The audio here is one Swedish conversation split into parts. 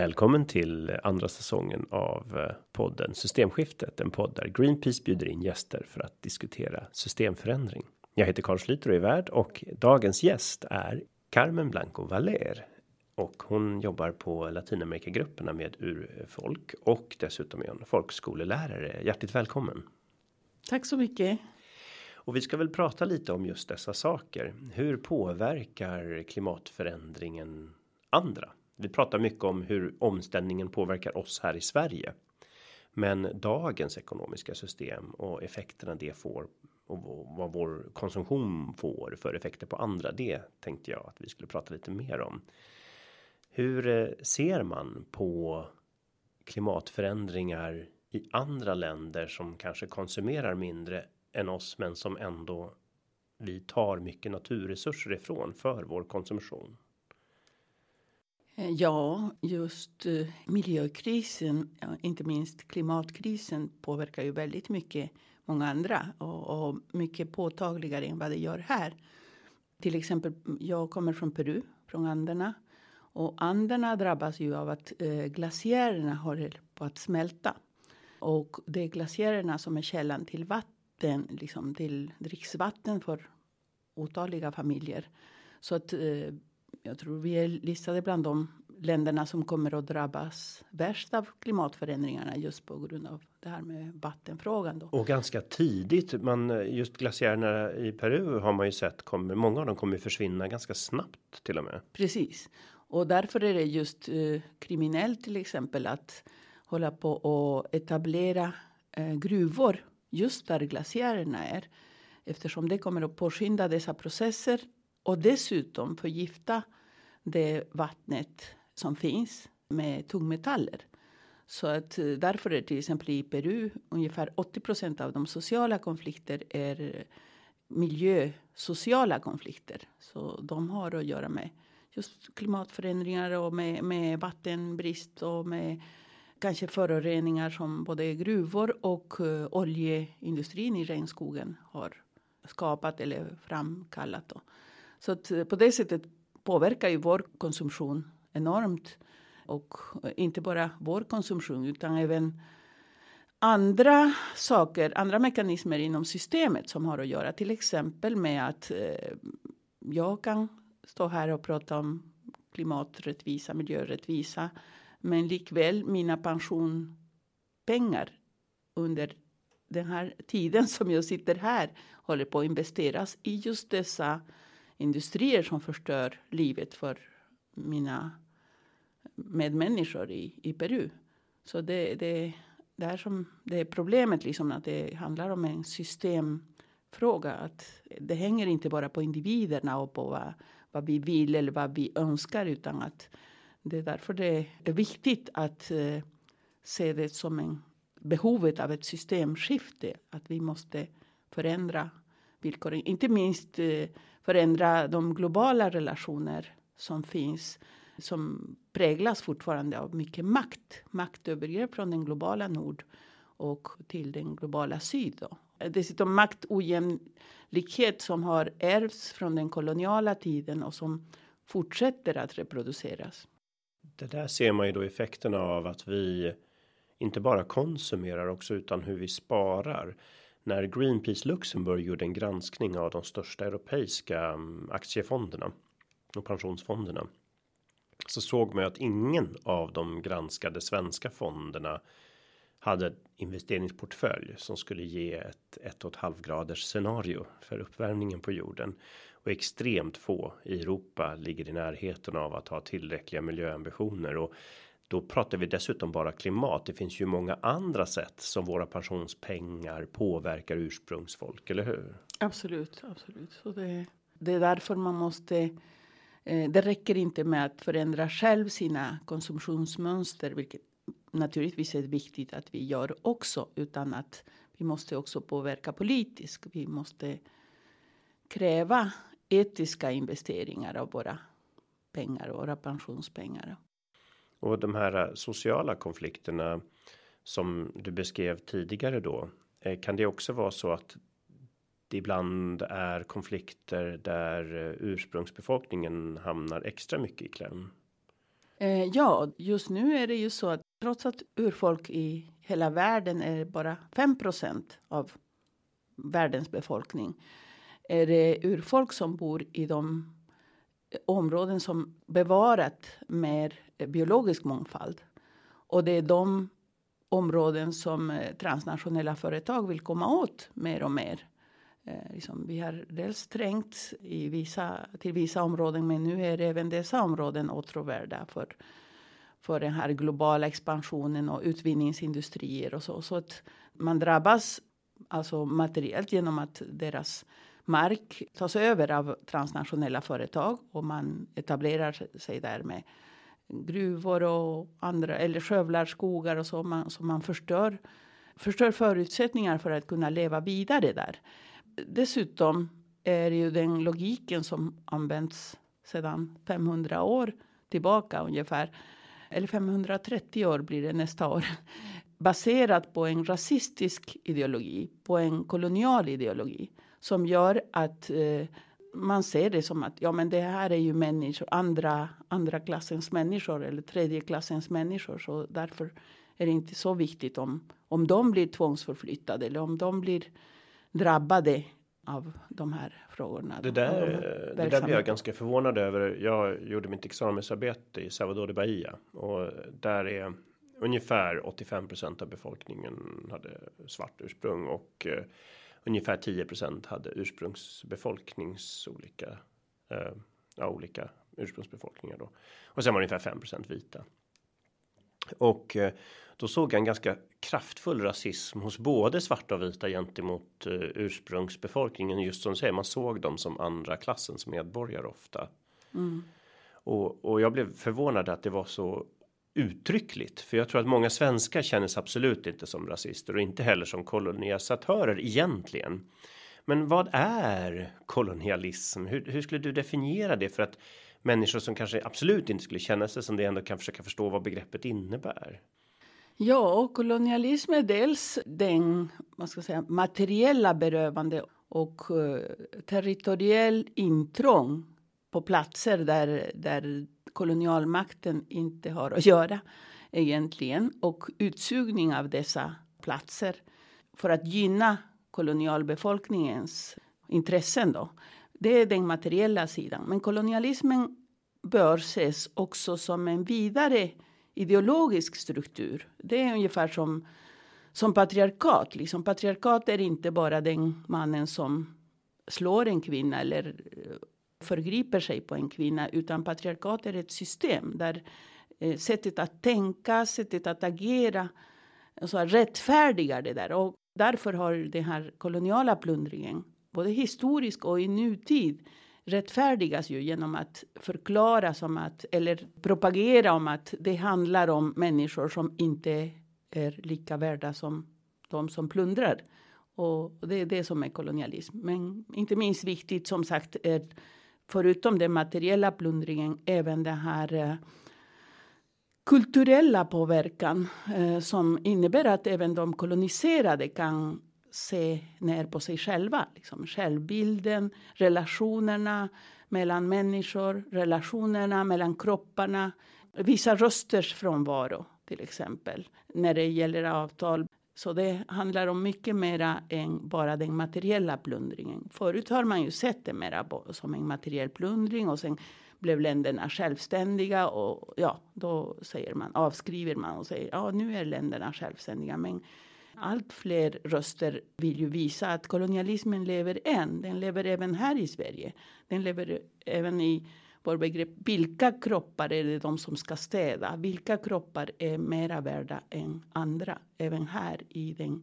Välkommen till andra säsongen av eh, podden Systemskiftet, en podd där Greenpeace bjuder in gäster för att diskutera systemförändring. Jag heter Carl Schlyter och är värd och dagens gäst är Carmen Blanco Valer och hon jobbar på Latinamerikagrupperna med urfolk och dessutom är hon folkskolelärare. Hjärtligt välkommen. Tack så mycket. Och vi ska väl prata lite om just dessa saker. Hur påverkar klimatförändringen andra? Vi pratar mycket om hur omställningen påverkar oss här i Sverige. Men dagens ekonomiska system och effekterna det får och vad vår konsumtion får för effekter på andra. Det tänkte jag att vi skulle prata lite mer om. Hur eh, ser man på klimatförändringar i andra länder som kanske konsumerar mindre än oss, men som ändå vi tar mycket naturresurser ifrån för vår konsumtion? Ja, just eh, miljökrisen, inte minst klimatkrisen påverkar ju väldigt mycket många andra och, och mycket påtagligare än vad det gör här. Till exempel, mm, jag kommer från Peru, från Anderna. Och Anderna drabbas ju av att eh, glaciärerna håller på att smälta. Och det är glaciärerna som är källan till vatten, liksom till dricksvatten för otaliga familjer. Så att eh, jag tror vi är listade bland de länderna som kommer att drabbas värst av klimatförändringarna just på grund av det här med vattenfrågan. Då. Och ganska tidigt, man just glaciärerna i Peru har man ju sett kommer många av dem kommer försvinna ganska snabbt till och med. Precis och därför är det just eh, kriminellt till exempel att hålla på och etablera eh, gruvor just där glaciärerna är eftersom det kommer att påskynda dessa processer och dessutom förgifta det vattnet som finns med tungmetaller. Så att eh, därför är till exempel i Peru ungefär 80% av de sociala konflikter är miljösociala konflikter. Så de har att göra med just klimatförändringar och med, med vattenbrist och med kanske föroreningar som både gruvor och uh, oljeindustrin i regnskogen har skapat eller framkallat. Då. Så att eh, på det sättet påverkar ju vår konsumtion enormt. Och eh, inte bara vår konsumtion utan även andra saker, andra mekanismer inom systemet som har att göra till exempel med att eh, jag kan stå här och prata om klimaträttvisa, miljörättvisa. Men likväl mina pensionspengar under den här tiden som jag sitter här håller på att investeras i just dessa industrier som förstör livet för mina medmänniskor i, i Peru. Så det, det, det är som det är problemet liksom att det handlar om en systemfråga. Att det hänger inte bara på individerna och på vad, vad vi vill eller vad vi önskar utan att det är därför det är viktigt att eh, se det som en behovet av ett systemskifte. Att vi måste förändra villkoren. Inte minst eh, förändra de globala relationer som finns som präglas fortfarande av mycket makt. Maktövergrepp från den globala nord och till den globala syd. Då. Dessutom maktojämlikhet som har ärvts från den koloniala tiden och som fortsätter att reproduceras. Det där ser man ju då effekterna av att vi inte bara konsumerar också utan hur vi sparar. När Greenpeace Luxemburg gjorde en granskning av de största europeiska mm, aktiefonderna och pensionsfonderna så såg man ju att ingen av de granskade svenska fonderna hade investeringsportfölj som skulle ge ett ett och ett halv graders scenario för uppvärmningen på jorden. Och extremt få i Europa ligger i närheten av att ha tillräckliga miljöambitioner. Och då pratar vi dessutom bara klimat. Det finns ju många andra sätt som våra pensionspengar påverkar ursprungsfolk, eller hur? Absolut, absolut. Så det, det är därför man måste Eh, det räcker inte med att förändra själv sina konsumtionsmönster, vilket naturligtvis är viktigt att vi gör också, utan att vi måste också påverka politiskt. Vi måste kräva etiska investeringar av våra pengar, våra pensionspengar. Och de här eh, sociala konflikterna som du beskrev tidigare då, eh, kan det också vara så att det ibland är konflikter där eh, ursprungsbefolkningen hamnar extra mycket i kläm. Ja, just nu är det ju så att trots att urfolk i hela världen är bara 5% av världens befolkning är det urfolk som bor i de områden som bevarat mer biologisk mångfald. Och det är de områden som eh, transnationella företag vill komma åt mer och mer. Eh, liksom vi har dels trängt i vissa, till vissa områden men nu är även dessa områden åtråvärda för, för den här globala expansionen och utvinningsindustrier och så. Så att man drabbas alltså materiellt genom att deras mark tas över av transnationella företag och man etablerar sig där med gruvor och andra eller skövlar skogar och så man, så man förstör, förstör förutsättningar för att kunna leva vidare där. Dessutom är ju den logiken som används sedan 500 år tillbaka ungefär eller 530 år blir det nästa år baserat på en rasistisk ideologi, på en kolonial ideologi som gör att eh, man ser det som att ja, men det här är ju människor, andra, andra klassens människor eller tredje klassens människor. Så därför är det inte så viktigt om, om de blir tvångsförflyttade eller om de blir drabbade av de här frågorna. Det där, de det där blir jag ganska förvånad över. Jag gjorde mitt examensarbete i Salvador de Bahia och där är ungefär 85% av befolkningen hade svart ursprung och eh, ungefär 10% hade ursprungsbefolknings olika, eh, ja, olika ursprungsbefolkningar då. Och sen var det ungefär 5% vita. Och eh, då såg jag en ganska kraftfull rasism hos både svarta och vita gentemot eh, ursprungsbefolkningen. Just som säger, man såg dem som andra klassens medborgare ofta. Mm. Och, och jag blev förvånad att det var så uttryckligt. För jag tror att många svenskar känner sig absolut inte som rasister och inte heller som kolonisatörer egentligen. Men vad är kolonialism? Hur, hur skulle du definiera det för att människor som kanske absolut inte skulle känna sig som det ändå kan försöka förstå vad begreppet innebär? Ja, och kolonialism är dels den vad ska säga, materiella berövande och eh, territoriell intrång på platser där, där kolonialmakten inte har att göra egentligen och utsugning av dessa platser för att gynna kolonialbefolkningens intressen. Då. Det är den materiella sidan. Men kolonialismen bör ses också som en vidare ideologisk struktur. Det är ungefär som, som patriarkat. Liksom, patriarkat är inte bara den mannen som slår en kvinna eller förgriper sig på en kvinna utan patriarkat är ett system där eh, sättet att tänka, sättet att agera alltså rättfärdigar det där. Och därför har den här koloniala plundringen både historisk och i nutid rättfärdigas ju genom att förklara som att eller propagera om att det handlar om människor som inte är lika värda som de som plundrar. Och det är det som är kolonialism. Men inte minst viktigt som sagt är förutom den materiella plundringen även den här eh, kulturella påverkan eh, som innebär att även de koloniserade kan se ner på sig själva. Liksom självbilden, relationerna mellan människor, relationerna mellan kropparna. Vissa rösters frånvaro till exempel när det gäller avtal så det handlar om mycket mera än bara den materiella plundringen. Förut har man ju sett det mera som en materiell plundring och sen blev länderna självständiga och ja, då säger man avskriver man och säger ja, nu är länderna självständiga. Men allt fler röster vill ju visa att kolonialismen lever än. Den lever även här i Sverige. Den lever även i vår begrepp. Vilka kroppar är det de som ska städa? Vilka kroppar är mera värda än andra? Även här i den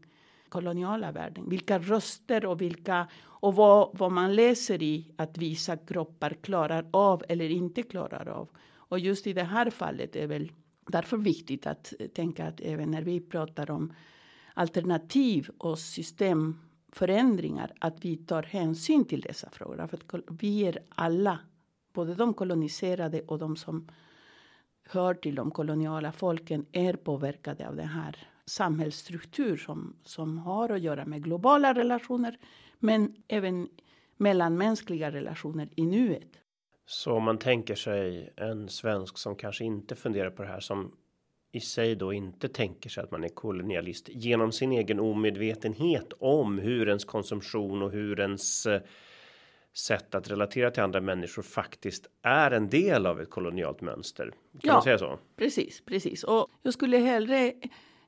koloniala världen. Vilka röster och vilka och vad, vad man läser i att vissa kroppar klarar av eller inte klarar av. Och just i det här fallet är väl därför viktigt att tänka att även när vi pratar om alternativ och systemförändringar att vi tar hänsyn till dessa frågor. För att vi är alla både de koloniserade och de som hör till de koloniala folken är påverkade av den här samhällsstruktur som, som har att göra med globala relationer men även mellanmänskliga relationer i nuet. Så om man tänker sig en svensk som kanske inte funderar på det här som i sig då inte tänker sig att man är kolonialist genom sin egen omedvetenhet om hur ens konsumtion och hur ens eh, sätt att relatera till andra människor faktiskt är en del av ett kolonialt mönster. Kan Ja. man säga så? Precis, precis. Och jag skulle hellre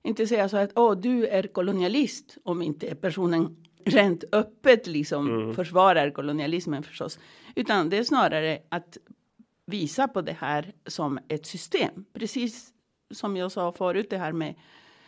inte säga så att åh, du är kolonialist om inte personen rent öppet liksom försvarar kolonialismen förstås. Utan det är snarare att visa på det här som ett system. Precis som jag sa förut det här med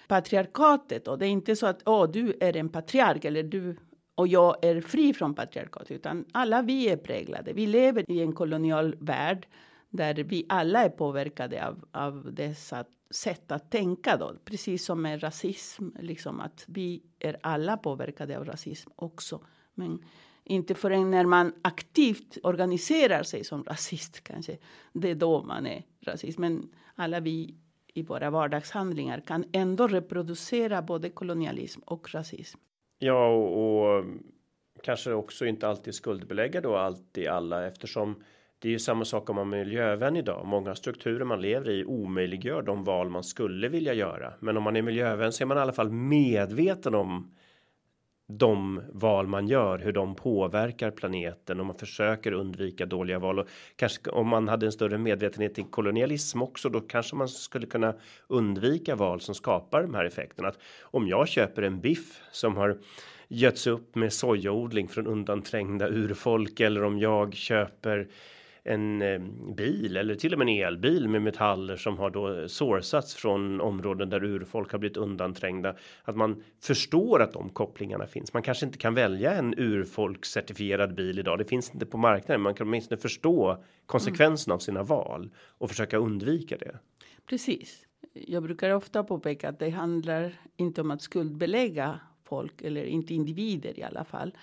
patriarkatet. Och det är inte så att åh, du är en patriark eller du och jag är fri från patriarkat. Utan alla vi är präglade. Vi lever i en kolonial värld där vi alla är påverkade av, av dessa sätt att tänka. Då. Precis som med rasism, liksom att vi är alla påverkade av rasism också. Men inte förrän när man aktivt organiserar sig som rasist kanske. Det är då man är rasist. Men alla vi i våra vardagshandlingar kan ändå reproducera både kolonialism och rasism. Ja, och, och kanske också inte alltid skuldbelägga då alltid alla eftersom det är ju samma sak om man är miljövän idag. Många strukturer man lever i omöjliggör de val man skulle vilja göra. Men om man är miljövän så är man i alla fall medveten om de val man gör, hur de påverkar planeten och man försöker undvika dåliga val och kanske om man hade en större medvetenhet i kolonialism också, då kanske man skulle kunna undvika val som skapar de här effekterna. Att om jag köper en biff som har götts upp med sojaodling från undanträngda urfolk eller om jag köper en eh, bil eller till och med en elbil med metaller som har då sourcats från områden där urfolk har blivit undanträngda. Att man förstår att de kopplingarna finns. Man kanske inte kan välja en urfolkscertifierad bil idag. Det finns inte på marknaden. Man kan åtminstone förstå konsekvenserna av sina val och försöka undvika det. Precis. Jag brukar ofta påpeka att det handlar inte om att skuldbelägga folk eller inte individer i alla fall.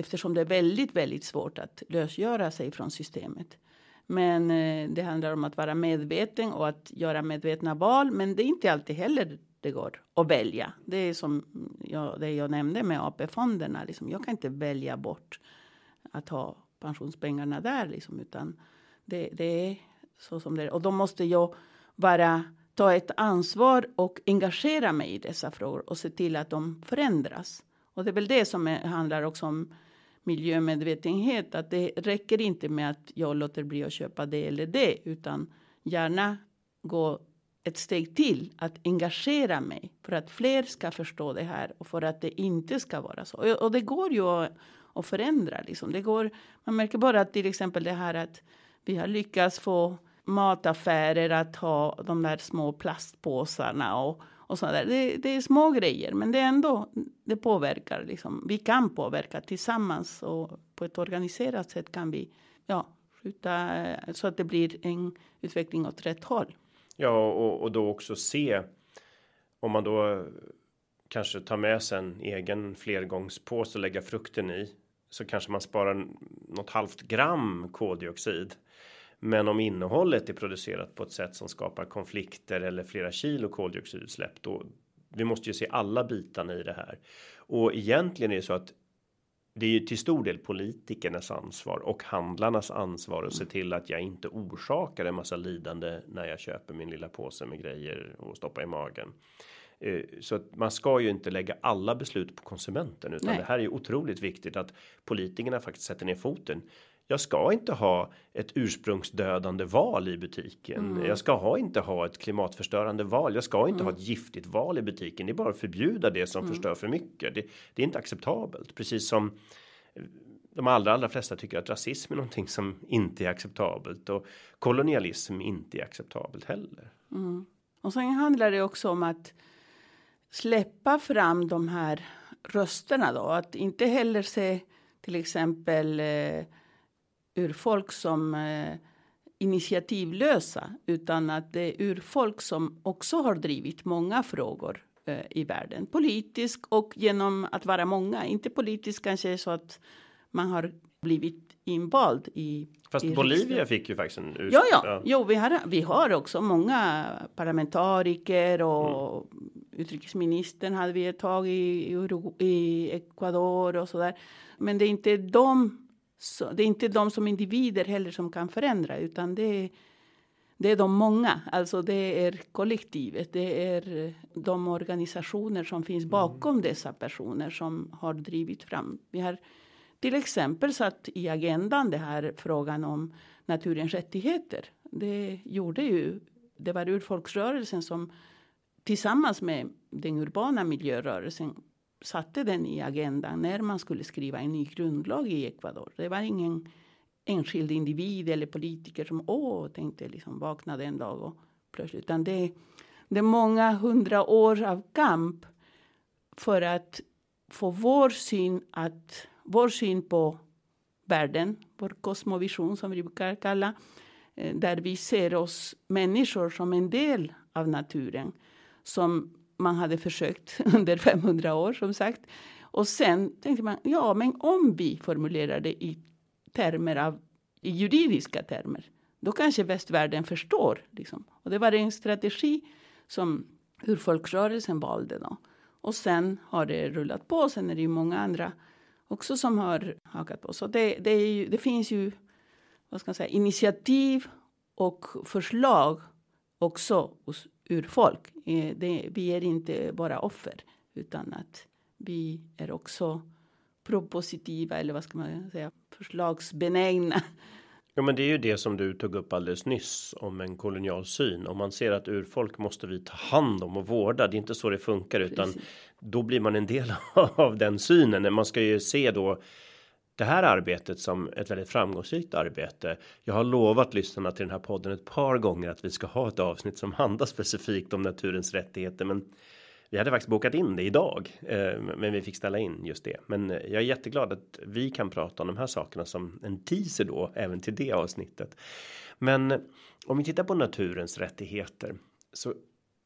Eftersom det är väldigt, väldigt svårt att lösgöra sig från systemet. Men eh, det handlar om att vara medveten och att göra medvetna val. Men det är inte alltid heller det går att välja. Det är som mm, jag, det jag nämnde med AP-fonderna. Liksom. Jag kan inte välja bort att ha pensionspengarna där. Liksom, utan det, det är så som det är. Och då måste jag bara ta ett ansvar och engagera mig i dessa frågor och se till att de förändras. Och det är väl det som är, handlar också om miljömedvetenhet. Att det räcker inte med att jag låter bli att köpa det eller det. Utan gärna gå ett steg till att engagera mig för att fler ska förstå det här och för att det inte ska vara så. Och, och det går ju att, att förändra. Liksom. Det går, man märker bara att till exempel det här att vi har lyckats få mataffärer att ha de där små plastpåsarna och, och sådär. där. Det, det är små grejer, men det är ändå, det påverkar liksom. Vi kan påverka tillsammans och på ett organiserat sätt kan vi, ja, skjuta eh, så att det blir en utveckling åt rätt håll. Ja, och, och då också se om man då eh, kanske tar med sig en egen flergångspåse och lägga frukten i så kanske man sparar något halvt gram koldioxid. Men om innehållet är producerat på ett sätt som skapar konflikter eller flera kilo koldioxidutsläpp då vi måste ju se alla bitarna i det här och egentligen är det så att det är ju till stor del politikernas ansvar och handlarnas ansvar att se till att jag inte orsakar en massa lidande när jag köper min lilla påse med grejer och stoppa i magen. Eh, Så att man ska ju inte lägga alla beslut på konsumenten utan Nej. det här är ju otroligt viktigt att politikerna faktiskt sätter ner foten. Jag ska inte ha ett ursprungsdödande val i butiken. Jag ska ha, inte ha ett klimatförstörande val. Jag ska inte ha ett giftigt val i butiken. Det är bara att förbjuda det som förstör för mycket. Det, det är inte acceptabelt. Precis som eh, de allra, allra flesta tycker att rasism är någonting som inte är acceptabelt och kolonialism inte är acceptabelt heller. Och sen handlar det också om att släppa fram de här rösterna då. Att inte heller se till exempel eh, urfolk som eh, initiativlösa utan att det är urfolk som också har drivit många frågor eh, i världen. Politisk och genom att vara många. Inte politiskt kanske så att man har blivit invald i Fast i Bolivia riksdagen. fick ju faktiskt en urs- Ja, ja. Jo, vi har, vi har också många parlamentariker och utrikesministern hade vi ett tag i, i Ecuador och så där. Men det är inte de Så det är inte de som individer heller som kan förändra utan det är, det är de många. Alltså det är kollektivet. Det är de organisationer som finns mm. bakom mm. dessa personer som har drivit fram. Vi har till exempel satt i agendan det här frågan om naturens rättigheter. Det gjorde ju, det var urfolksrörelsen som tillsammans med den urbana miljörörelsen satte den i agendan när man skulle skriva en ny grundlag i Ecuador. Det var ingen enskild individ eller politiker som åh, tänkte liksom vaknade en dag och plötsligt. Utan det, det är många hundra år av kamp för att få vår syn, att, vår syn på världen, vår kosmovision som vi brukar kalla, eh, där vi ser oss människor som en del av naturen som man hade försökt under 500 år som sagt. Och sen tänkte man, ja men om vi formulerar det i termer av, i juridiska termer, då kanske västvärlden förstår. Liksom. Och det var en strategi som urfolksrörelsen valde då. Och sen har det rullat på. Sen är det ju många andra också som har hakat på. Så det, det, ju, det finns ju vad ska man säga, initiativ och förslag också hos urfolk. Eh, det, vi är inte bara offer utan att vi är också propositiva eller vad ska man säga förslagsbenägna. Ja, men det är ju det som du tog upp alldeles nyss om en kolonial syn. Om man ser att urfolk måste vi ta hand om och vårda. Det är inte så det funkar utan Precis. då blir man en del av den synen. Man ska ju se då det här arbetet som ett väldigt framgångsrikt arbete. Jag har lovat lyssnarna till den här podden ett par gånger att vi ska ha ett avsnitt som handlar specifikt om naturens rättigheter, men vi hade faktiskt bokat in det idag, eh, men vi fick ställa in just det. Men eh, jag är jätteglad att vi kan prata om de här sakerna som en teaser då även till det avsnittet. Men eh, om vi tittar på naturens rättigheter så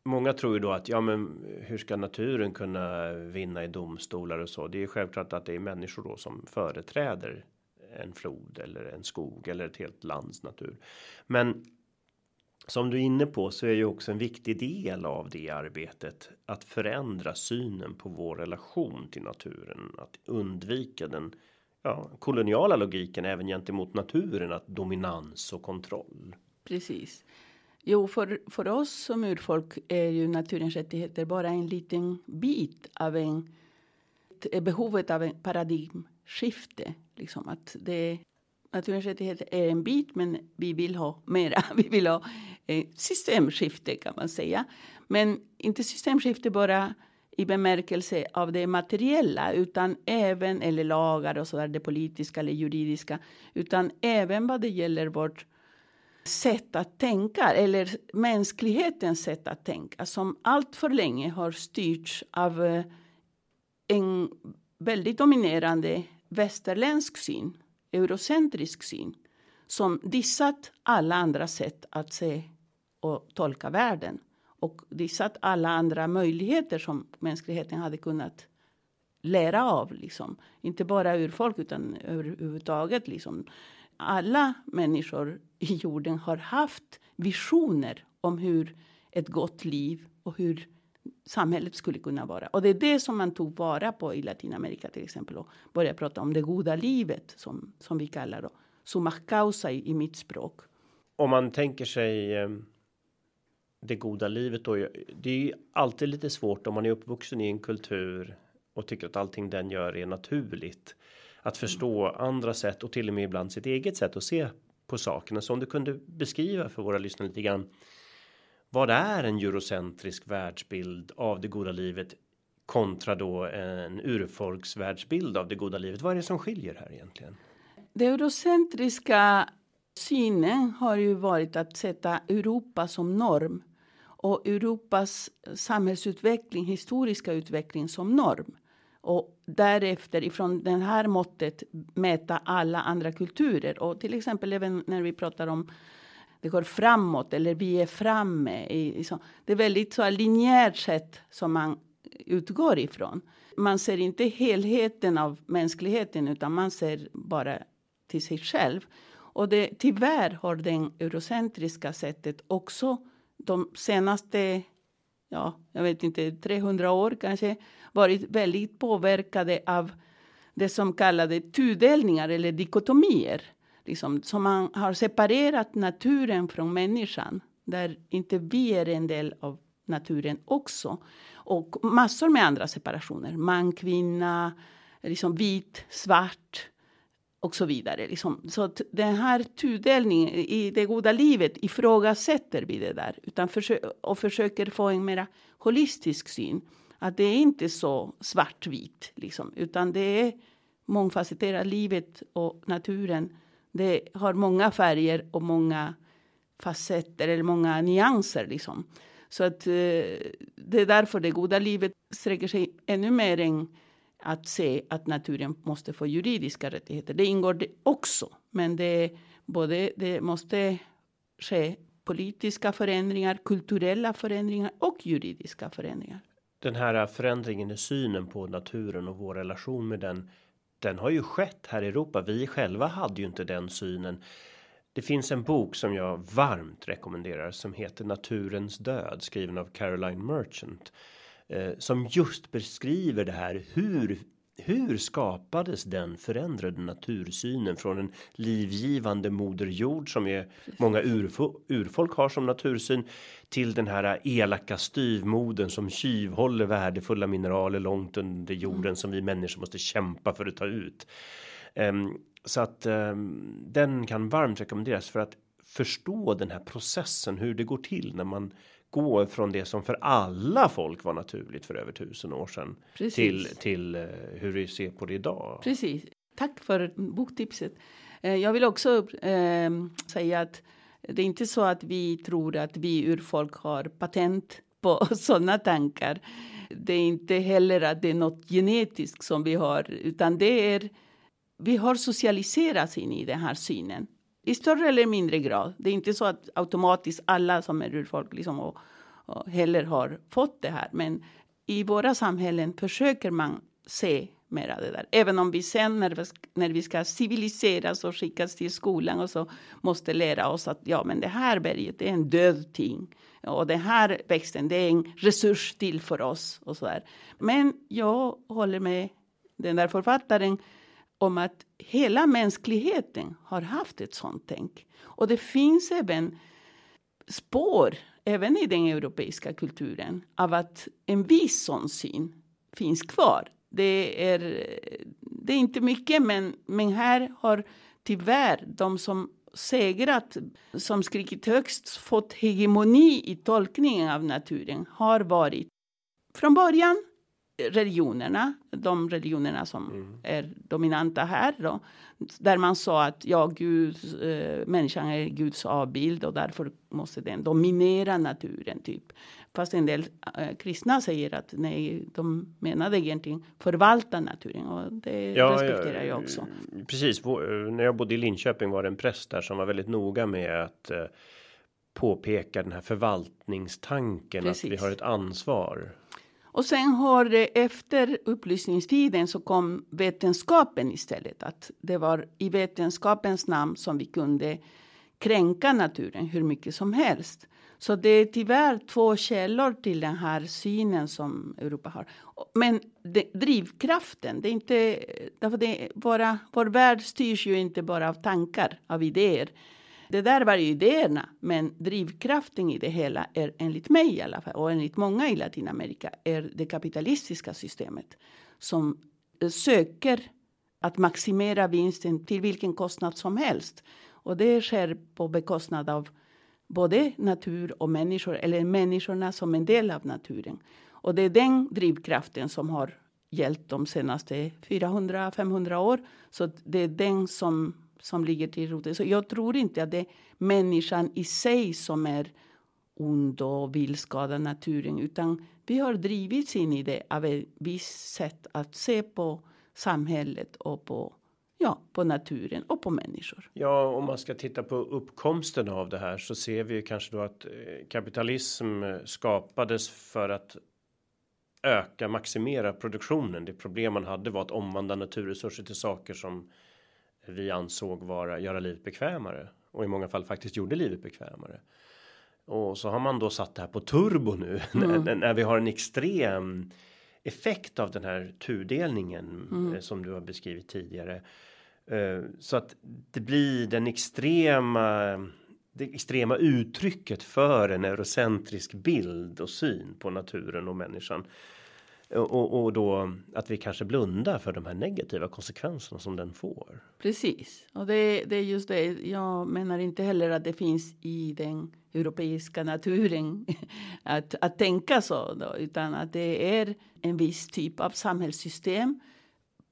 Många tror ju då att ja, men hur ska naturen kunna vinna i domstolar och så? Det är självklart att det är människor då som företräder en flod eller en skog eller ett helt lands natur. Men som du är inne på så är ju också en viktig del av det arbetet att förändra synen på vår relation till naturen, att undvika den ja, koloniala logiken även gentemot naturen, att dominans och kontroll. Precis. Jo, för, för oss som urfolk är ju naturens rättigheter bara en liten bit av en behovet av en paradigmskifte. Liksom att det, naturens rättigheter är en bit, men vi vill ha mera. Vi vill ha eh, systemskifte kan man säga. Men inte systemskifte bara i bemärkelse av det materiella utan även, eller lagar och så där, det politiska eller juridiska, utan även vad det gäller vårt sätt att tänka eller mänsklighetens sätt att tänka som allt för länge har styrts av eh, en väldigt dominerande västerländsk syn, eurocentrisk syn som dissat alla andra sätt att se och tolka världen och dissat alla andra möjligheter som mänskligheten hade kunnat lära av. Liksom. Inte bara urfolk utan överhuvudtaget. Liksom alla människor i jorden har haft visioner om hur ett gott liv och hur samhället skulle kunna vara. Och det är det som man tog vara på i Latinamerika till exempel och började prata om det goda livet som, som vi kallar då. Summa causa i, i mitt språk. Om man tänker sig eh, det goda livet då. Det är ju alltid lite svårt om man är uppvuxen i en kultur och tycker att allting den gör är naturligt att förstå andra sätt och till och med ibland sitt eget sätt att se på sakerna. Så om du kunde beskriva för våra lyssnare lite grann. Vad är en eurocentrisk världsbild av det goda livet kontra då en urfolksvärldsbild av det goda livet? Vad är det som skiljer här egentligen? Det eurocentriska synen har ju varit att sätta Europa som norm och Europas samhällsutveckling, historiska utveckling som norm och därefter ifrån det här måttet mäta alla andra kulturer. Och till exempel även när vi pratar om det går framåt eller vi är framme. I, i så, det är väldigt så linjärt sätt som man utgår ifrån. Man ser inte helheten av mänskligheten utan man ser bara till sig själv. Och det, tyvärr har det eurocentriska sättet också de senaste ja, jag vet inte, 300 år kanske varit väldigt påverkade av det som kallade tudelningar eller dikotomier. Liksom, som man har separerat naturen från människan. Där inte vi är en del av naturen också. Och massor med andra separationer. Man, kvinna, liksom vit, svart och så vidare. Liksom. Så att den här tudelningen i det goda livet ifrågasätter vi det där. Utan försö och försöker få en mer holistisk syn. Att det är inte så svartvitt, liksom, utan det är mångfacetterat. Livet och naturen det har många färger och många facetter eller många nyanser. Liksom. Så att eh, det är därför det goda livet sträcker sig ännu mer än att se att naturen måste få juridiska rättigheter. Det ingår det också, men det, både, det måste ske politiska förändringar, kulturella förändringar och juridiska förändringar. Den här förändringen i synen på naturen och vår relation med den. Den har ju skett här i Europa. Vi själva hade ju inte den synen. Det finns en bok som jag varmt rekommenderar som heter Naturens död skriven av Caroline Merchant eh, som just beskriver det här hur hur skapades den förändrade natursynen från en livgivande moder jord som är många urfolk har som natursyn till den här elaka styvmoden som tjuvhåller värdefulla mineraler långt under jorden mm. som vi människor måste kämpa för att ta ut. Um, så att um, den kan varmt rekommenderas för att förstå den här processen hur det går till när man gå från det som för alla folk var naturligt för över tusen år sedan Precis. till till uh, hur vi ser på det idag. Precis. Tack för boktipset. Uh, jag vill också uh, säga att det är inte så att vi tror att vi urfolk har patent på sådana tankar. Det är inte heller att det är något genetiskt som vi har, utan det är vi har socialiserats in i den här synen i större eller mindre grad. Det är inte så att automatiskt alla som är urfolk liksom och, och heller har fått det här. Men i våra samhällen försöker man se mera det där. Även om vi sen när vi, när vi ska civiliseras och skickas till skolan och så måste lära oss att ja, men det här berget är en död ting och den här växten det är en resurs till för oss och så där. Men jag håller med den där författaren om att hela mänskligheten har haft ett sånt tänk. Och det finns även spår, även i den europeiska kulturen, av att en viss sån syn finns kvar. Det är, det är inte mycket, men, men här har tyvärr de som segrat, som skrikit högst, fått hegemoni i tolkningen av naturen har varit från början religionerna, de religionerna som mm. är dominanta här då, där man sa att ja, Gud, äh, människan är Guds avbild och därför måste den dominera naturen typ. Fast en del äh, kristna säger att nej, de menade egentligen förvalta naturen och det ja, respekterar jag, jag också. Precis, när jag bodde i Linköping var det en präst där som var väldigt noga med att äh, påpeka den här förvaltningstanken Precis. att vi har ett ansvar. Och sen har det efter upplysningstiden så kom vetenskapen istället. Att det var i vetenskapens namn som vi kunde kränka naturen hur mycket som helst. Så det är tyvärr två källor till den här synen som Europa har. Men det, drivkraften, det är inte... Därför det, våra, vår värld styrs ju inte bara av tankar, av idéer. Det där var ju idéerna, men drivkraften i det hela är enligt mig i alla fall och enligt många i Latinamerika är det kapitalistiska systemet som eh, söker att maximera vinsten till vilken kostnad som helst. Och det sker på bekostnad av både natur och människor eller människorna som en del av naturen. Och det är den drivkraften som har gällt de senaste 400-500 år. Så det är den som som ligger till roten. Så jag tror inte att det är människan i sig som är ond och vill skada naturen. Utan vi har drivits in i det av ett visst sätt att se på samhället och på ja, på naturen och på människor. Ja, om man ska titta på uppkomsten av det här så ser vi ju kanske då att eh, kapitalism eh, skapades för att öka maximera produktionen. Det problem man hade var att omvandla naturresurser till saker som vi ansåg vara göra livet bekvämare och i många fall faktiskt gjorde livet bekvämare. Och så har man då satt det här på turbo nu mm. när, när vi har en extrem effekt av den här tudelningen mm. som du har beskrivit tidigare. Eh, så att det blir den extrema det extrema uttrycket för en eurocentrisk bild och syn på naturen och människan. Och, och då att vi kanske blundar för de här negativa konsekvenserna som den får. Precis, och det, det är just det. Jag menar inte heller att det finns i den europeiska naturen att, att tänka så, då, utan att det är en viss typ av samhällssystem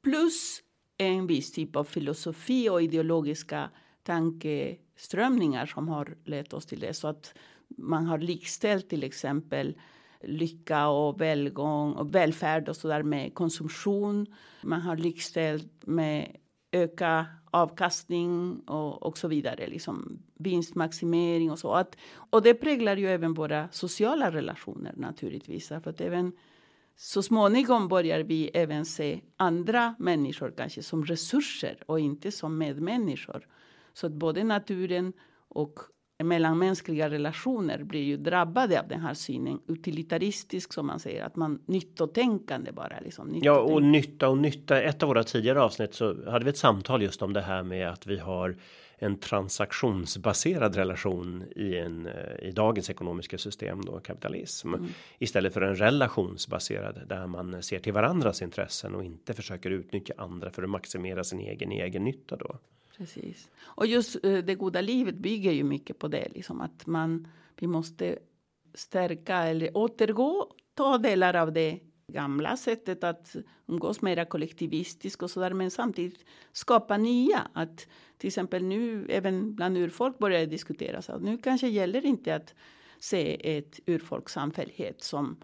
plus en viss typ av filosofi och ideologiska tankeströmningar som har lett oss till det. Så att man har likställt till exempel lycka och välgång och välfärd och så där med konsumtion. Man har likställt med öka avkastning och, och så vidare. Liksom vinstmaximering och så. Att, och det präglar ju även våra sociala relationer naturligtvis. För att även så småningom börjar vi även se andra människor kanske som resurser och inte som medmänniskor. Så att både naturen och mellanmänskliga relationer blir ju drabbade av den här synen. Utilitaristisk som man säger, att man nyttotänkande bara. Liksom, Ja, och nytta och nytta. Ett av våra tidigare avsnitt så hade vi ett samtal just om det här med att vi har en transaktionsbaserad relation i en eh, i dagens ekonomiska system då kapitalism mm. istället för en relationsbaserad där man ser till varandras intressen och inte försöker utnyttja andra för att maximera sin egen egen nytta då. Precis. Och just eh, det goda livet bygger ju mycket på det, liksom att man vi måste stärka eller återgå, ta delar av det gamla sättet att umgås mera kollektivistiskt och så där, men samtidigt skapa nya. Att till exempel nu även bland urfolk börjar diskuteras att nu kanske gäller inte att se ett urfolkssamfällighet som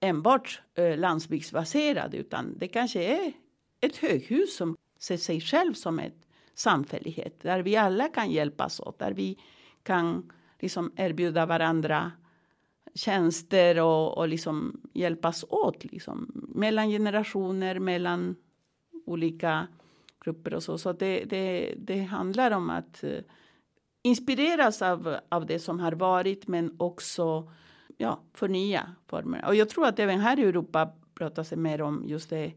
enbart eh, landsbygdsbaserad, utan det kanske är ett höghus som ser sig själv som ett samfällighet där vi alla kan hjälpas åt, där vi kan liksom erbjuda varandra tjänster och, och liksom hjälpas åt liksom, mellan generationer, mellan olika grupper och så. Så det, det, det handlar om att eh, inspireras av, av det som har varit men också ja, förnya former. Och jag tror att även här i Europa pratas det mer om just det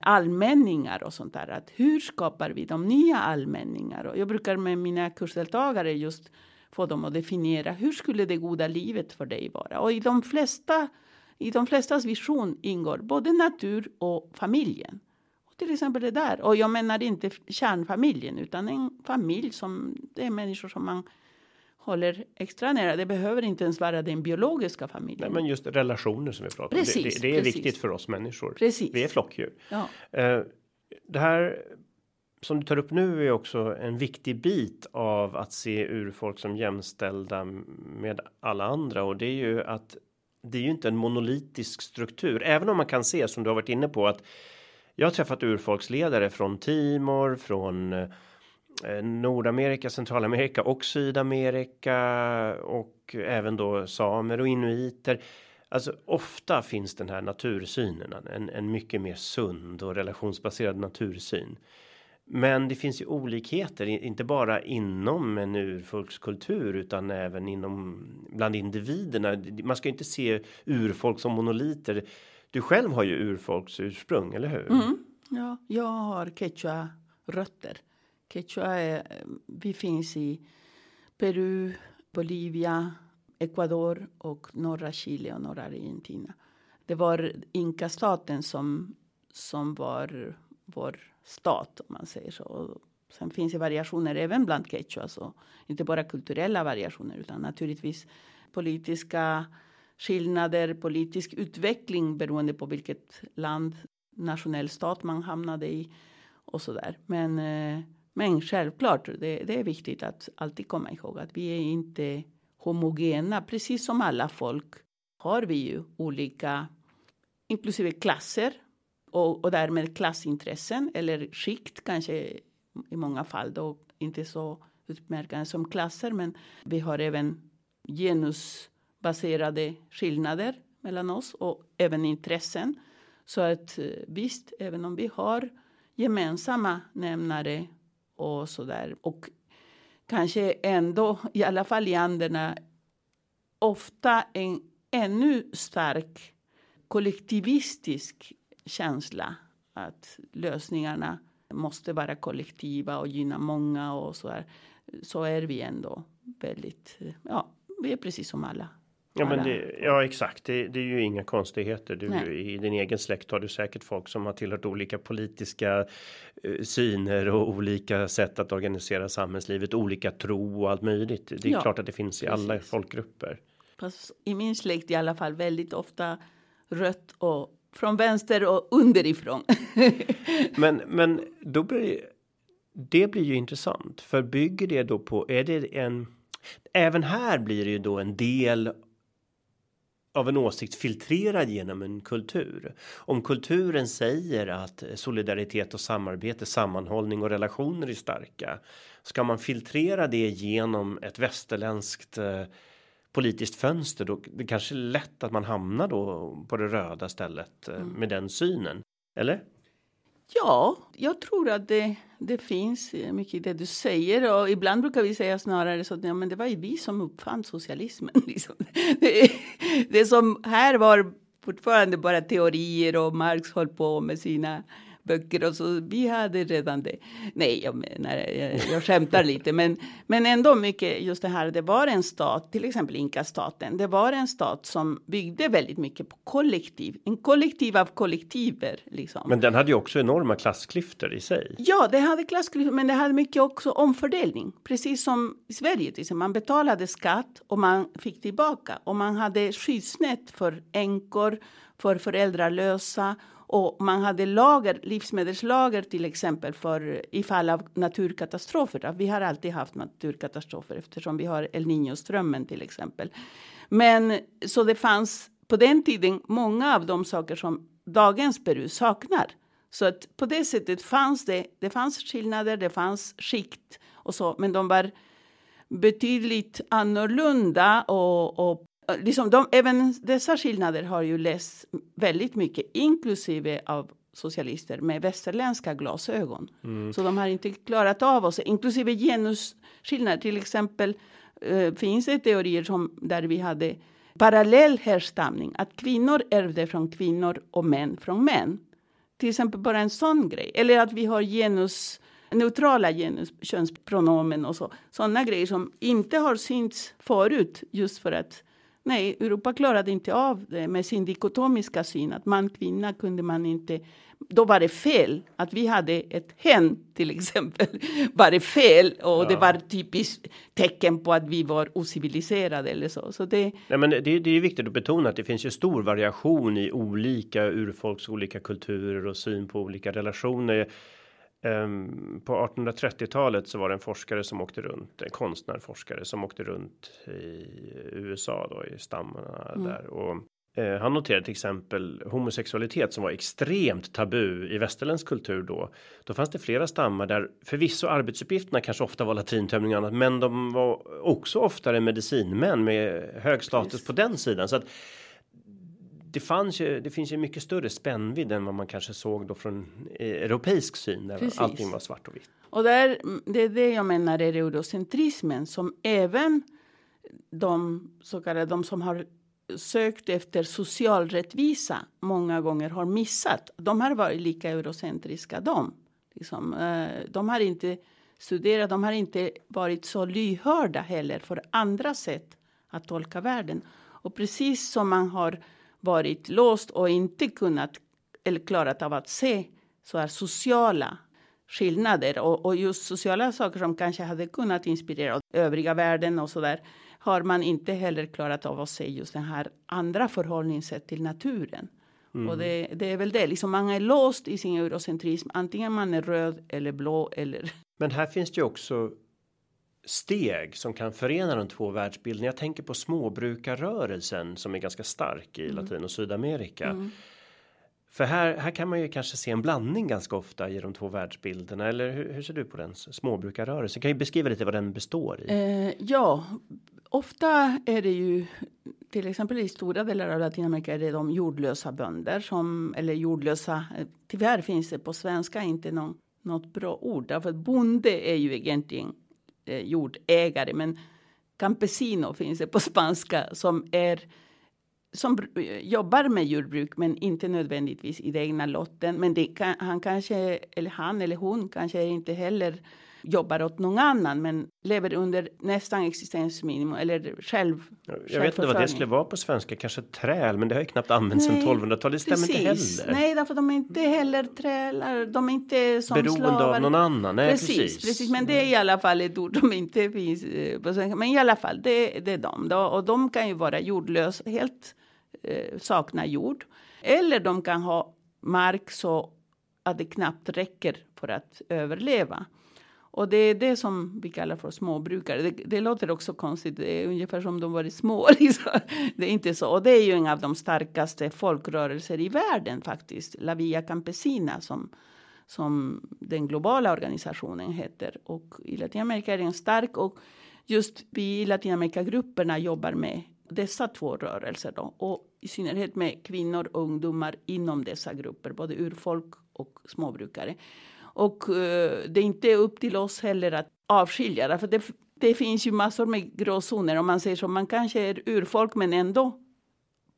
allmänningar och sånt där. Att hur skapar vi de nya allmänningar? Och jag brukar med mina kursdeltagare just få dem att definiera hur skulle det goda livet för dig vara? Och i de flesta i de flestas vision ingår både natur och familjen. Och till exempel det där. Och jag menar inte kärnfamiljen utan en familj som det är människor som man håller extra nära. Det behöver inte ens vara den biologiska familjen. Nej, men just relationer som vi pratar om. Det, det, det, är precis. viktigt för oss människor. Precis. Vi är flockdjur. Ja. Uh, det här som du tar upp nu är också en viktig bit av att se urfolk som jämställda med alla andra och det är ju att det är ju inte en monolitisk struktur, även om man kan se som du har varit inne på att jag har träffat urfolksledare från Timor, från eh, Eh, Nordamerika, Centralamerika och Sydamerika och även då samer och inuiter. Alltså ofta finns den här natursynen, en, en mycket mer sund och relationsbaserad natursyn. Men det finns ju olikheter, inte bara inom en urfolkskultur utan även inom bland individerna. Man ska inte se urfolk som monoliter. Du själv har ju urfolks ursprung, eller hur? Mm, ja, jag har quechua rötter. Quechua är, vi finns i Peru, Bolivia, Ecuador och norra Chile och norra Argentina. Det var inkastaten som som var vår stat om man säger så. Och sen finns det variationer även bland quechua, så inte bara kulturella variationer utan naturligtvis politiska skillnader, politisk utveckling beroende på vilket land, nationell stat man hamnade i och så där. Men, eh, men självklart, det, det är viktigt att alltid komma ihåg att vi är inte homogena. Precis som alla folk har vi ju olika, inklusive klasser, och, och därmed klassintressen eller skikt kanske i många fall då inte så utmärkande som klasser men vi har även genusbaserade skillnader mellan oss och även intressen. Så att eh, visst, även om vi har gemensamma nämnare och så där och kanske ändå, i alla fall i Anderna, ofta en ännu stark kollektivistisk känsla att lösningarna måste vara kollektiva och gynna många och så här. Så är vi ändå väldigt, ja, vi är precis som alla. Ja, men det, ja, exakt. Det, det, är ju inga konstigheter. Du, I din egen släkt har du säkert folk som har tillhört olika politiska uh, syner och olika sätt att organisera samhällslivet, olika tro och allt möjligt. Det är ja, klart att det finns i precis. alla folkgrupper. I min släkt i alla fall väldigt ofta rött och från vänster och underifrån. men, men då blir det, det blir ju intressant för bygger det då på är det en Även här blir det ju då en del av en åsikt filtrerad genom en kultur. Om kulturen säger att solidaritet och samarbete, sammanhållning och relationer är starka. Ska man filtrera det genom ett västerländskt eh, politiskt fönster då det kanske är lätt att man hamnar då på det röda stället eh, mm. med den synen. Eller? Ja, jag tror att det, det finns eh, mycket i det du säger. Och ibland brukar vi säga snarare så att ja, men det var ju vi som uppfann socialismen. Liksom. Det, det som här var fortfarande bara teorier och Marx höll på med sina böcker och så. Vi hade redan det. Nej, jag menar, jag, jag skämtar lite, men, men ändå mycket just det här. Det var en stat, till exempel Inka-staten. Det var en stat som byggde väldigt mycket på kollektiv, en kollektiv av kollektiver. Liksom. Men den hade ju också enorma klassklyftor i sig. Ja, det hade klassklyftor, men det hade mycket också omfördelning, precis som i Sverige. Till Man betalade skatt och man fick tillbaka och man hade skyddsnät för änkor, för föräldralösa och man hade lager, livsmedelslager till exempel för i fall av naturkatastrofer. Vi har alltid haft naturkatastrofer eftersom vi har El Niño-strömmen till exempel. Men så det fanns på den tiden många av de saker som dagens Peru saknar. Så att på det sättet fanns det, det fanns skillnader, det fanns skikt och så, men de var betydligt annorlunda och, och liksom de, även dessa skillnader har ju lästs väldigt mycket, inklusive av socialister med västerländska glasögon. Mm. Så de har inte klarat av oss, inklusive genusskillnader. Till exempel uh, finns det teorier som, där vi hade parallell härstamning, att kvinnor ärvde från kvinnor och män från män. Till exempel bara en sån grej. Eller att vi har genus neutrala genus, könspronomen och så. Sådana grejer som inte har synts förut just för att Nej, Europa klarade inte av det med sin dikotomiska syn att man kvinna kunde man inte. Då var det fel att vi hade ett hen till exempel. Var det fel och ja. det var typiskt tecken på att vi var ociviliserade eller så. så det... Nej, men det, det är viktigt att betona att det finns ju stor variation i olika urfolks olika kulturer och syn på olika relationer. Um, på 1830-talet så var det en forskare som åkte runt, en konstnärforskare som åkte runt i USA då i stammarna mm. där och uh, han noterade till exempel homosexualitet som var extremt tabu i västerländsk kultur då. Då fanns det flera stammar där förvisso arbetsuppgifterna kanske ofta var latrintömning och annat, men de var också oftare medicinmän med hög status Precis. på den sidan så att det fanns ju. Det finns ju mycket större spännvidd än vad man kanske såg då från europeisk syn där Precis. allting var svart och vitt. Och där, det är det jag menar är eurocentrismen som även de så kallade de som har sökt efter social rättvisa många gånger har missat. De har varit lika eurocentriska de. Liksom, eh, de har inte studerat, de har inte varit så lyhörda heller för andra sätt att tolka världen. Och precis som man har varit låst och inte kunnat eller klarat av att se så här sociala skillnader och, och just sociala saker som kanske hade kunnat inspirera övriga världen och så där har man inte heller klarat av att se just den här andra förhållningssätt till naturen. Mm. Och det, det, är väl det, liksom man är låst i sin eurocentrism, antingen man är röd eller blå eller. Men här finns det ju också steg som kan förena de två världsbilderna. Jag tänker på småbrukarrörelsen som är ganska stark i mm. Latin och Sydamerika. Mm. För här, här kan man ju kanske se en blandning ganska ofta i de två världsbilderna. Eller hur, hur ser du på den småbrukarrörelsen? Kan ju beskriva lite vad den består i? Eh, ja, ofta är det ju till exempel i stora delar av Latinamerika är det de jordlösa bönder som eller jordlösa. Eh, tyvärr finns det på svenska inte någon, något bra ord därför att bonde är ju egentligen eh, jordägare. Men campesino finns det på spanska som är som eh, jobbar med jordbruk men inte nödvändigtvis i den egna lotten. Men det kan, han kanske, eller han eller hon kanske inte heller jobbar åt någon annan men lever under nästan existensminimum eller själv. Jag vet inte vad det skulle vara på svenska, kanske träl, men det har ju knappt använts sedan 1200-talet. Det stämmer precis. inte heller. Nej, därför de är inte heller trälar. De är inte som Beroende slavar. av någon annan. Nej, precis, precis. precis. Men det är i alla fall ett ord som inte finns eh, på svenska. Men i alla fall, det, det är de. Och de kan ju vara jordlösa, helt eh, sakna jord. Eller de kan ha mark så att det knappt räcker för att överleva. Och det är det som vi kallar för småbrukare. Det, det låter också konstigt. Det är ungefär som de varit små. Liksom. Det är inte så. Och det är ju en av de starkaste folkrörelser i världen faktiskt. La Via Campesina som, som den globala organisationen heter. Och i Latinamerika är den stark. Och just vi i Latinamerikagrupperna jobbar med dessa två rörelser. Då. Och i synnerhet med kvinnor och ungdomar inom dessa grupper. Både urfolk och småbrukare. Och eh, det är inte upp till oss heller att avskilja. Därför det, det finns ju massor med gråzoner. Om man säger så, man kanske är urfolk men ändå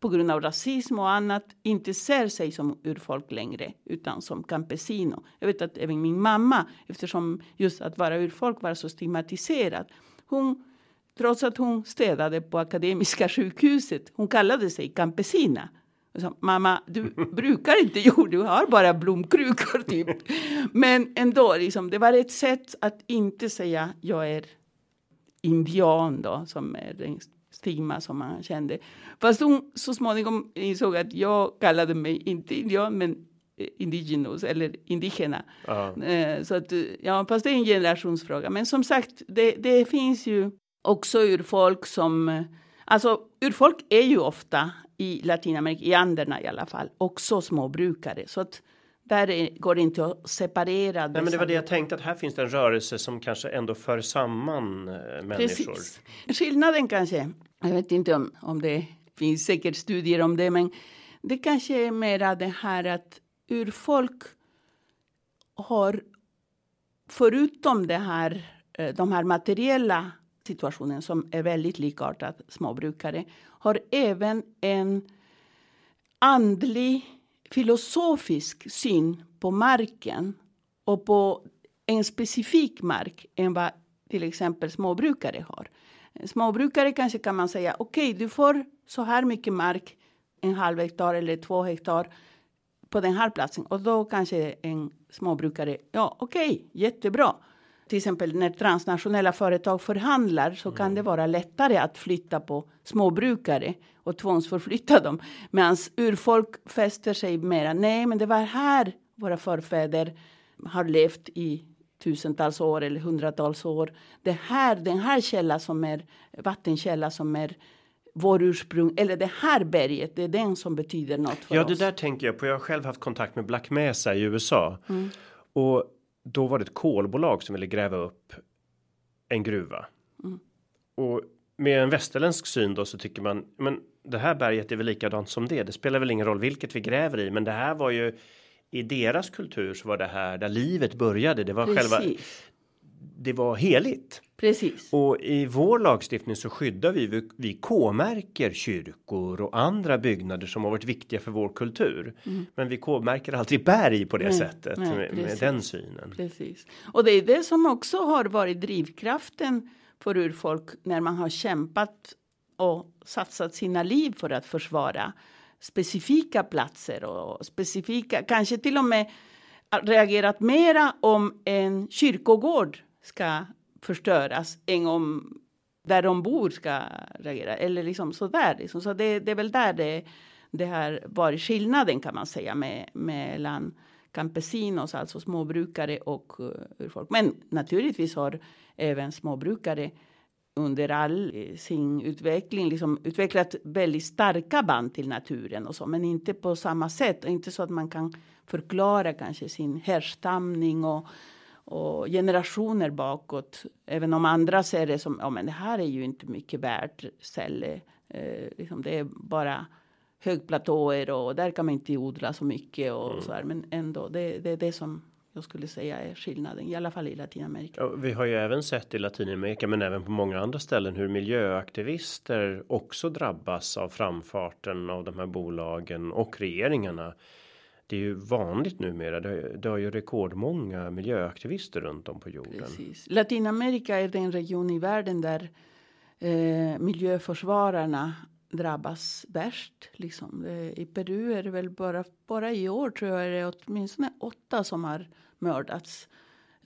på grund av rasism och annat inte ser sig som urfolk längre utan som campesino. Jag vet att även min mamma, eftersom just att vara urfolk var så stigmatiserat. Hon, trots att hon städade på Akademiska sjukhuset, hon kallade sig campesina. Sa, Mamma, du brukar inte jord, du har bara blomkrukor typ. Men ändå, liksom, det var ett sätt att inte säga jag är indian då, som är den stigma som man kände. Fast hon så småningom insåg att jag kallade mig inte indian, men indigenous eller indigena. Uh. Så att, ja, fast det är en generationsfråga. Men som sagt, det, det finns ju också urfolk som Alltså urfolk är ju ofta i Latinamerika, i Anderna i alla fall, också småbrukare. Så att där är, går det inte att separera. Nej, men det var det jag tänkte att här finns det en rörelse som kanske ändå för samman äh, människor. Precis. Skillnaden kanske, jag vet inte om, om det finns säkert studier om det, men det kanske är mera det här att urfolk har förutom det här, de här materiella situationen som är väldigt likartad småbrukare har även en andlig filosofisk syn på marken och på en specifik mark än vad till exempel småbrukare har. Småbrukare kanske kan man säga okej, okay, du får så här mycket mark, en halv hektar eller två hektar på den här platsen och då kanske en småbrukare, ja okej, okay, jättebra till exempel när transnationella företag förhandlar så kan mm. det vara lättare att flytta på småbrukare och tvångsförflytta dem. Medan urfolk fäster sig mera. Nej, men det var här våra förfäder har levt i tusentals år eller hundratals år. Det här, den här källan som är vattenkälla som är vår ursprung, eller det här berget, det är den som betyder något för ja, oss. Det där tänker jag på. Jag har själv haft kontakt med Black Mesa i USA. Mm. Och då var det ett kolbolag som ville gräva upp en gruva. Mm. Och med en västerländsk syn då så tycker man men det här berget är väl likadant som det. Det spelar väl ingen roll vilket vi gräver i, men det här var ju i deras kultur så var det här där livet började. Det var Precis. själva. Det var heligt. Precis. Och i vår lagstiftning så skyddar vi, vi K-märker kyrkor och andra byggnader som har varit viktiga för vår kultur. Mm. Men vi K-märker aldrig berg på det nej, sättet nej, med, med, den synen. Precis. Och det är det som också har varit drivkraften för urfolk när man har kämpat och satsat sina liv för att försvara specifika platser och specifika, kanske till och med reagerat mera om en kyrkogård ska förstöras än om där de bor ska reagera. Eller liksom sådär. Liksom. Så det, det är väl där det, det har varit skillnaden kan man säga med, mellan campesinos, alltså småbrukare och eh, uh, urfolk. Men naturligtvis har även småbrukare under all eh, sin utveckling liksom utvecklat väldigt starka band till naturen och så, men inte på samma sätt. Inte så att man kan förklara kanske sin härstamning och och generationer bakåt. Även om andra ser det som, ja men det här är ju inte mycket värt ställe. Eh, liksom det är bara högplatåer och där kan man inte odla så mycket och mm. så här. Men ändå, det, det är det som jag skulle säga är skillnaden, i alla fall i Latinamerika. Ja, vi har ju även sett i Latinamerika, men även på många andra ställen hur miljöaktivister också drabbas av framfarten av de här bolagen och regeringarna. Det är ju vanligt numera. Det, det har ju rekordmånga miljöaktivister runt om på jorden. Precis. Latinamerika är den region i världen där eh, miljöförsvararna drabbas värst. Liksom. Eh, I Peru är det väl bara, bara i år tror jag är det åtminstone åtta som har mördats.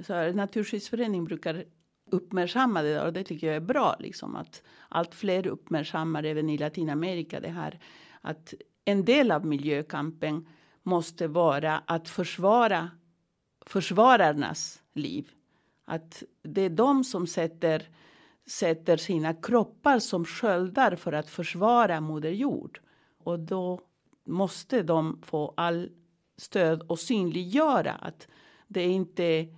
Så här, Naturskyddsföreningen brukar uppmärksamma det och det tycker jag är bra. Liksom, att allt fler uppmärksammar även i Latinamerika det här. Att en del av miljökampen måste vara att försvara försvararnas liv. Att det är de som sätter sätter sina kroppar som sköldar för att försvara Moder Jord. Och då måste de få all stöd och synliggöra att det inte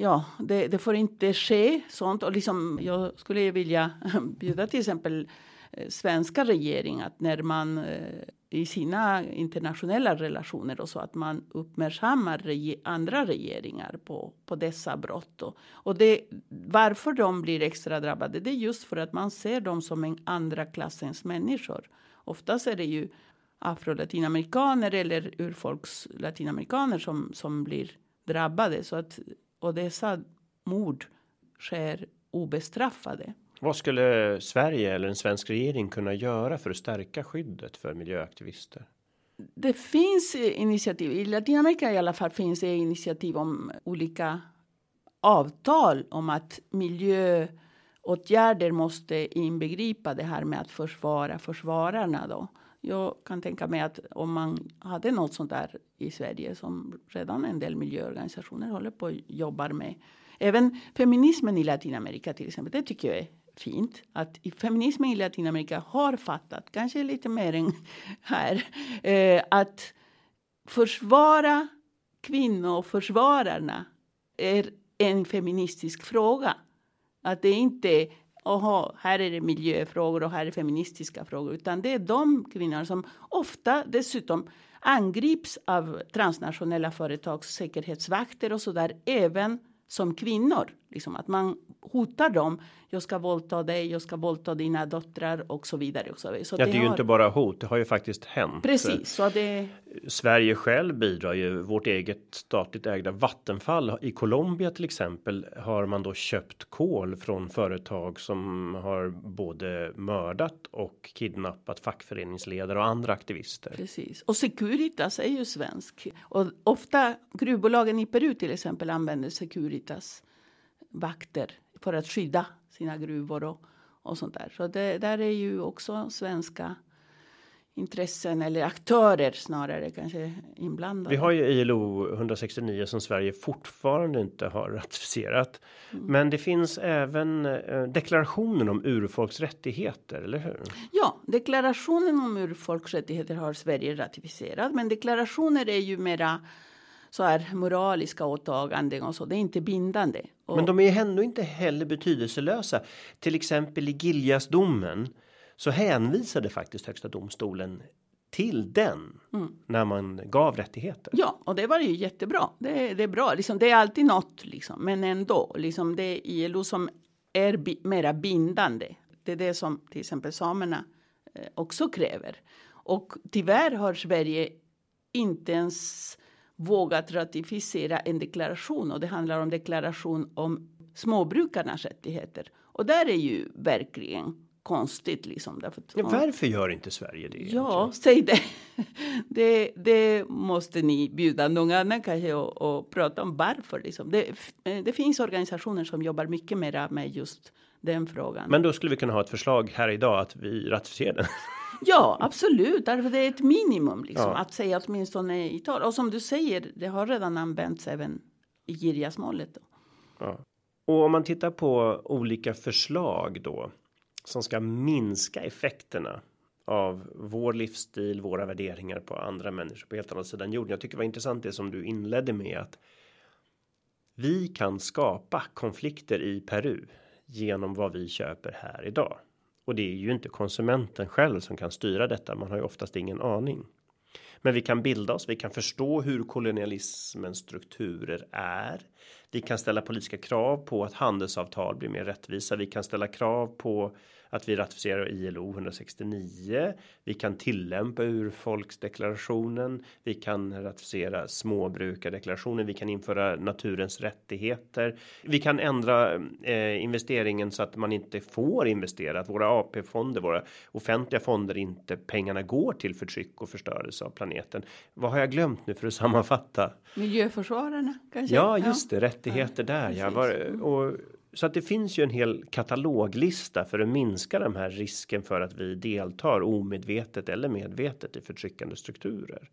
Ja, det, det får inte ske sånt. Och liksom, jag skulle vilja bjuda till exempel Eh, svenska regering att när man eh, i sina internationella relationer och så att man uppmärksammar reg andra regeringar på, på dessa brott. Och, och det, varför de blir extra drabbade det är just för att man ser dem som en andra klassens människor. Oftast är det ju afro-latinamerikaner eller urfolks latinamerikaner som, som blir drabbade. Så att, och dessa mord sker obestraffade. Vad skulle Sverige eller en svensk regering kunna göra för att stärka skyddet för miljöaktivister? Det finns initiativ i Latinamerika i alla fall finns det initiativ om olika avtal om att miljöåtgärder måste inbegripa det här med att försvara försvararna då. Jag kan tänka mig att om man hade något sånt där i Sverige som redan en del miljöorganisationer håller på och jobbar med. Även feminismen i Latinamerika till exempel, det tycker jag är fint att feminismen i Latinamerika har fattat, kanske lite mer än här, eh, att försvara kvinnoförsvararna är en feministisk fråga. Att det inte Oha, här är det miljöfrågor och här är feministiska frågor. Utan det är de kvinnor som ofta dessutom angrips av transnationella företags säkerhetsvakter och så där. Även som kvinnor. Liksom att man hotar dem. Jag ska våldta dig, jag ska våldta dina döttrar och så vidare. Och så vidare. Så ja, det, det är ju inte bara hot, det har ju faktiskt hänt. Precis. Så det... Sverige själv bidrar ju, vårt eget statligt ägda Vattenfall i Colombia till exempel har man då köpt kol från företag som har både mördat och kidnappat fackföreningsledare och andra aktivister. Precis. Och Securitas är ju svensk. Och ofta gruvbolagen i Peru till exempel använder Securitas vakter för att skydda sina gruvor och, och sånt där. Så det där är ju också svenska intressen eller aktörer snarare kanske inblandade. Vi har ju ILO 169 som Sverige fortfarande inte har ratificerat. Mm. Men det finns även eh, deklarationen om urfolks rättigheter, eller hur? Ja, deklarationen om urfolks rättigheter har Sverige ratificerat, men deklarationer är ju mera så här moraliska åtaganden och så. Det är inte bindande. Och, Men de är ändå inte heller betydelselösa. Till exempel i Giljasdomen så hänvisade faktiskt Högsta domstolen till den mm. när man gav rättigheter. Ja, och det var ju jättebra. Det, det är bra, liksom, det är alltid något, liksom. men ändå liksom det är ILO som är bi mera bindande. Det är det som till exempel samerna eh, också kräver. Och tyvärr har Sverige inte ens vågat ratificera en deklaration och det handlar om deklaration om småbrukarnas rättigheter. Och där är ju verkligen konstigt liksom. Därför ja, varför gör inte Sverige det? Ja, säg det. det. Det måste ni bjuda någon annan kanske och, och prata om varför liksom. Det, det finns organisationer som jobbar mycket mer med just den frågan. Men då skulle vi kunna ha ett förslag här idag att vi ratificerar den. Ja, absolut. Därför det är ett minimum liksom, ja. att säga åtminstone i tal. Och som du säger, det har redan använts även i Girjasmålet. Ja. Och om man tittar på olika förslag då som ska minska effekterna av vår livsstil, våra värderingar på andra människor på helt andra sidan jorden. Jag tycker det var intressant det som du inledde med att vi kan skapa konflikter i Peru genom vad vi köper här idag. Och det är ju inte konsumenten själv som kan styra detta. Man har ju oftast ingen aning. Men vi kan bilda oss, vi kan förstå hur kolonialismens strukturer är. Vi kan ställa politiska krav på att handelsavtal blir mer rättvisa. Vi kan ställa krav på att vi ratificerar ILO 169. Vi kan tillämpa urfolksdeklarationen. Vi kan ratificera småbrukardeklarationen. Vi kan införa naturens rättigheter. Vi kan ändra eh, investeringen så att man inte får investera. Att våra AP-fonder, våra offentliga fonder, inte pengarna går till förtryck och förstörelse av planeten. Vad har jag glömt nu för att sammanfatta? Miljöförsvararna kanske? Ja, just det. Rättigheter ja, där. Ja, var, och så att det finns ju en hel kataloglista för att minska den här risken för att vi deltar omedvetet eller medvetet i förtryckande strukturer.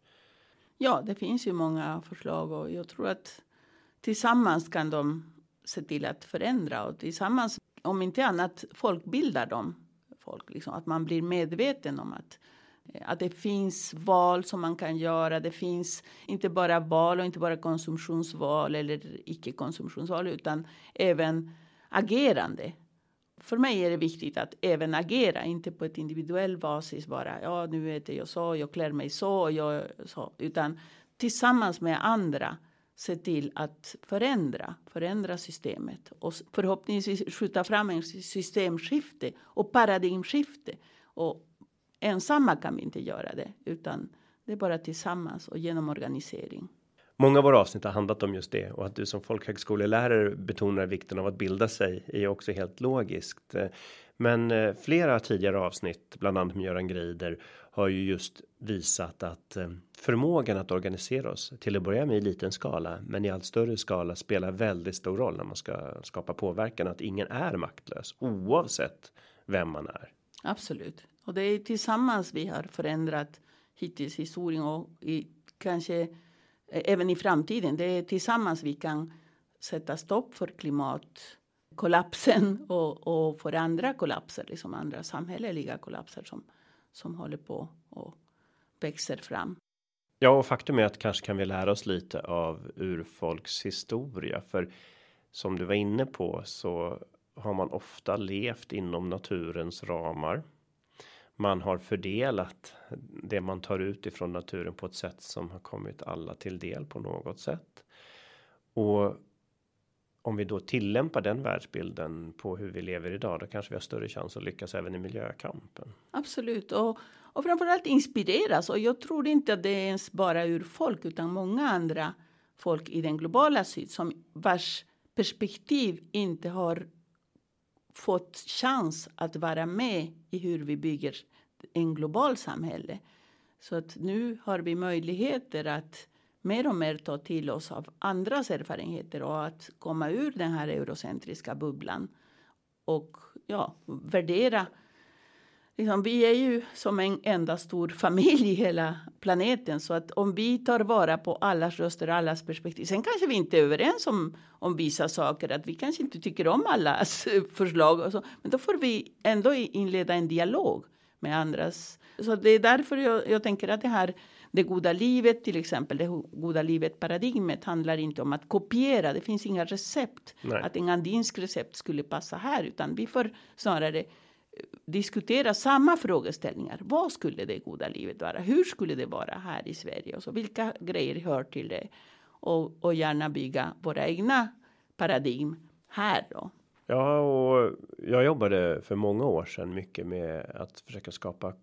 Ja, det finns ju många förslag och jag tror att tillsammans kan de se till att förändra och tillsammans, om inte annat, folkbildar de Folk, liksom, att man blir medveten om att eh, att det finns val som man kan göra. Det finns inte bara val och inte bara konsumtionsval eller icke konsumtionsval utan även agerande. För mig är det viktigt att även agera, inte på ett individuell basis bara. Ja, nu äter jag så, jag klär mig så, jag så, utan tillsammans med andra se till att förändra, förändra systemet och förhoppningsvis skjuta fram en systemskifte och paradigmskifte. Och ensamma kan vi inte göra det, utan det är bara tillsammans och genom organisering. Många av våra avsnitt har handlat om just det och att du som folkhögskolelärare betonar vikten av att bilda sig är också helt logiskt. Men eh, flera tidigare avsnitt, bland annat med Göran Greider, har ju just visat att eh, förmågan att organisera oss till att börja med i liten skala, men i allt större skala spelar väldigt stor roll när man ska skapa påverkan. Att ingen är maktlös oavsett vem man är. Absolut, och det är tillsammans vi har förändrat hittills historien och i, kanske även i framtiden. Det är tillsammans vi kan sätta stopp för klimatkollapsen och, och för andra kollapser, liksom andra samhälleliga kollapser som, som håller på och växer fram. Ja, och faktum är att kanske kan vi lära oss lite av urfolks historia, för som du var inne på så har man ofta levt inom naturens ramar man har fördelat det man tar ut ifrån naturen på ett sätt som har kommit alla till del på något sätt. Och om vi då tillämpar den världsbilden på hur vi lever idag, då kanske vi har större chans att lyckas även i miljökampen. Absolut och och framförallt inspireras och jag tror inte att det är ens bara ur folk utan många andra folk i den globala syd som vars perspektiv inte har fått chans att vara med i hur vi bygger en global samhälle. Så att nu har vi möjligheter att mer och mer ta till oss av andras erfarenheter och att komma ur den här eurocentriska bubblan och ja, värdera Liksom, vi är ju som en enda stor familj i hela planeten. Så att om vi tar vara på allas röster och allas perspektiv. Sen kanske vi inte är överens om, om vissa saker. Att vi kanske inte tycker om allas förslag. Och så, men då får vi ändå inleda en dialog med andras. Så det är därför jag, jag tänker att det här det goda livet till exempel, det goda livet paradigmet handlar inte om att kopiera. Det finns inga recept. Nej. Att en andinsk recept skulle passa här utan vi får snarare diskutera samma frågeställningar. Vad skulle det goda livet vara? Hur skulle det vara här i Sverige? Och så, vilka grejer hör till det? Och, och gärna bygga våra egna paradigm här då. Ja, och jag jobbade för många år sedan mycket med att försöka skapa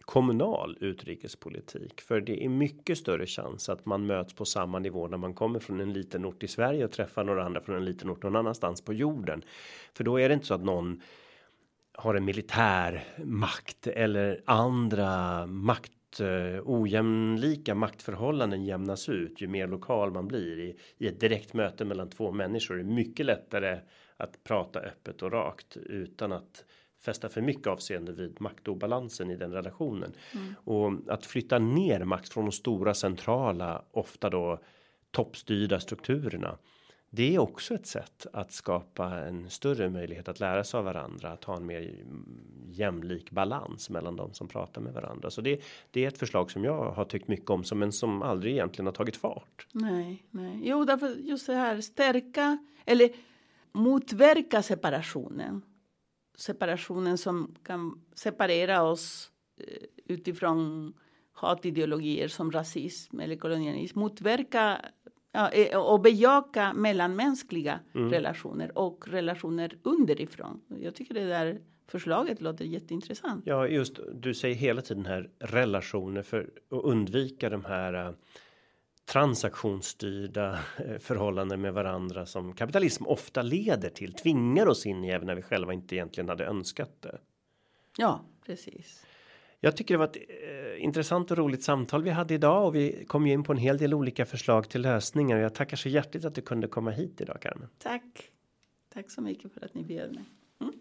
kommunal utrikespolitik, för det är mycket större chans att man möts på samma nivå när man kommer från en liten ort i Sverige och träffar några andra från en liten ort någon annanstans på jorden. För då är det inte så att någon har en militär makt eller andra makt uh, ojämlika maktförhållanden jämnas ut ju mer lokal man blir i, i ett direkt möte mellan två människor är mycket lättare att prata öppet och rakt utan att fästa för mycket avseende vid maktobalansen i den relationen mm. och att flytta ner makt från de stora centrala ofta då toppstyrda strukturerna det är också ett sätt att skapa en större möjlighet att lära sig av varandra, att ha en mer jämlik balans mellan de som pratar med varandra. Så det, det är ett förslag som jag har tyckt mycket om, som men som aldrig egentligen har tagit fart. Nej, nej, jo, därför just det här stärka eller motverka separationen. Separationen som kan separera oss eh, utifrån hatideologier som rasism eller kolonialism motverka ja, eh, och bejaka mellanmänskliga mm. relationer och relationer underifrån. Jag tycker det där förslaget låter jätteintressant. Ja, just du säger hela tiden här relationer för att undvika de här uh, transaktionsstyrda uh, förhållanden med varandra som kapitalism ofta leder till, tvingar oss in i även när vi själva inte egentligen hade önskat det. Ja, precis. Jag tycker det var ett eh, intressant och roligt samtal vi hade idag och vi kom ju in på en hel del olika förslag till lösningar. Jag tackar så hjärtligt att du kunde komma hit idag Carmen. Tack. Tack så mycket för att ni bjöd mig. Mm.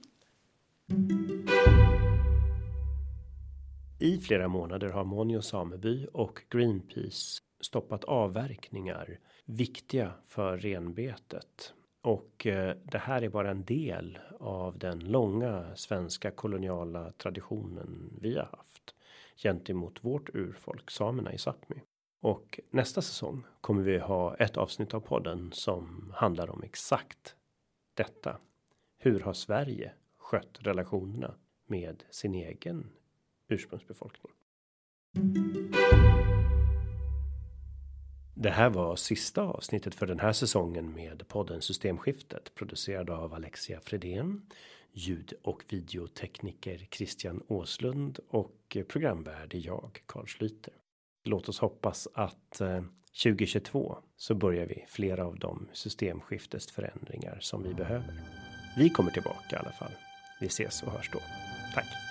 I flera månader har Monjo sameby och Greenpeace stoppat avverkningar viktiga för renbetet och eh, det här är bara en del av den långa svenska koloniala traditionen vi har haft gentemot vårt urfolk samerna i Sápmi. Och nästa säsong kommer vi ha ett avsnitt av podden som handlar om exakt detta. Hur har Sverige skött relationerna med sin egen ursprungsbefolkning? Det här var sista avsnittet för den här säsongen med podden Systemskiftet producerad av Alexia Fredén, ljud och videotekniker Christian Åslund och programvärd är jag Carl Schlyter. Låt oss hoppas att eh, 2022 så börjar vi flera av de systemskiftesförändringar som vi behöver. Vi kommer tillbaka i alla fall. Vi ses och hörs då. Tack!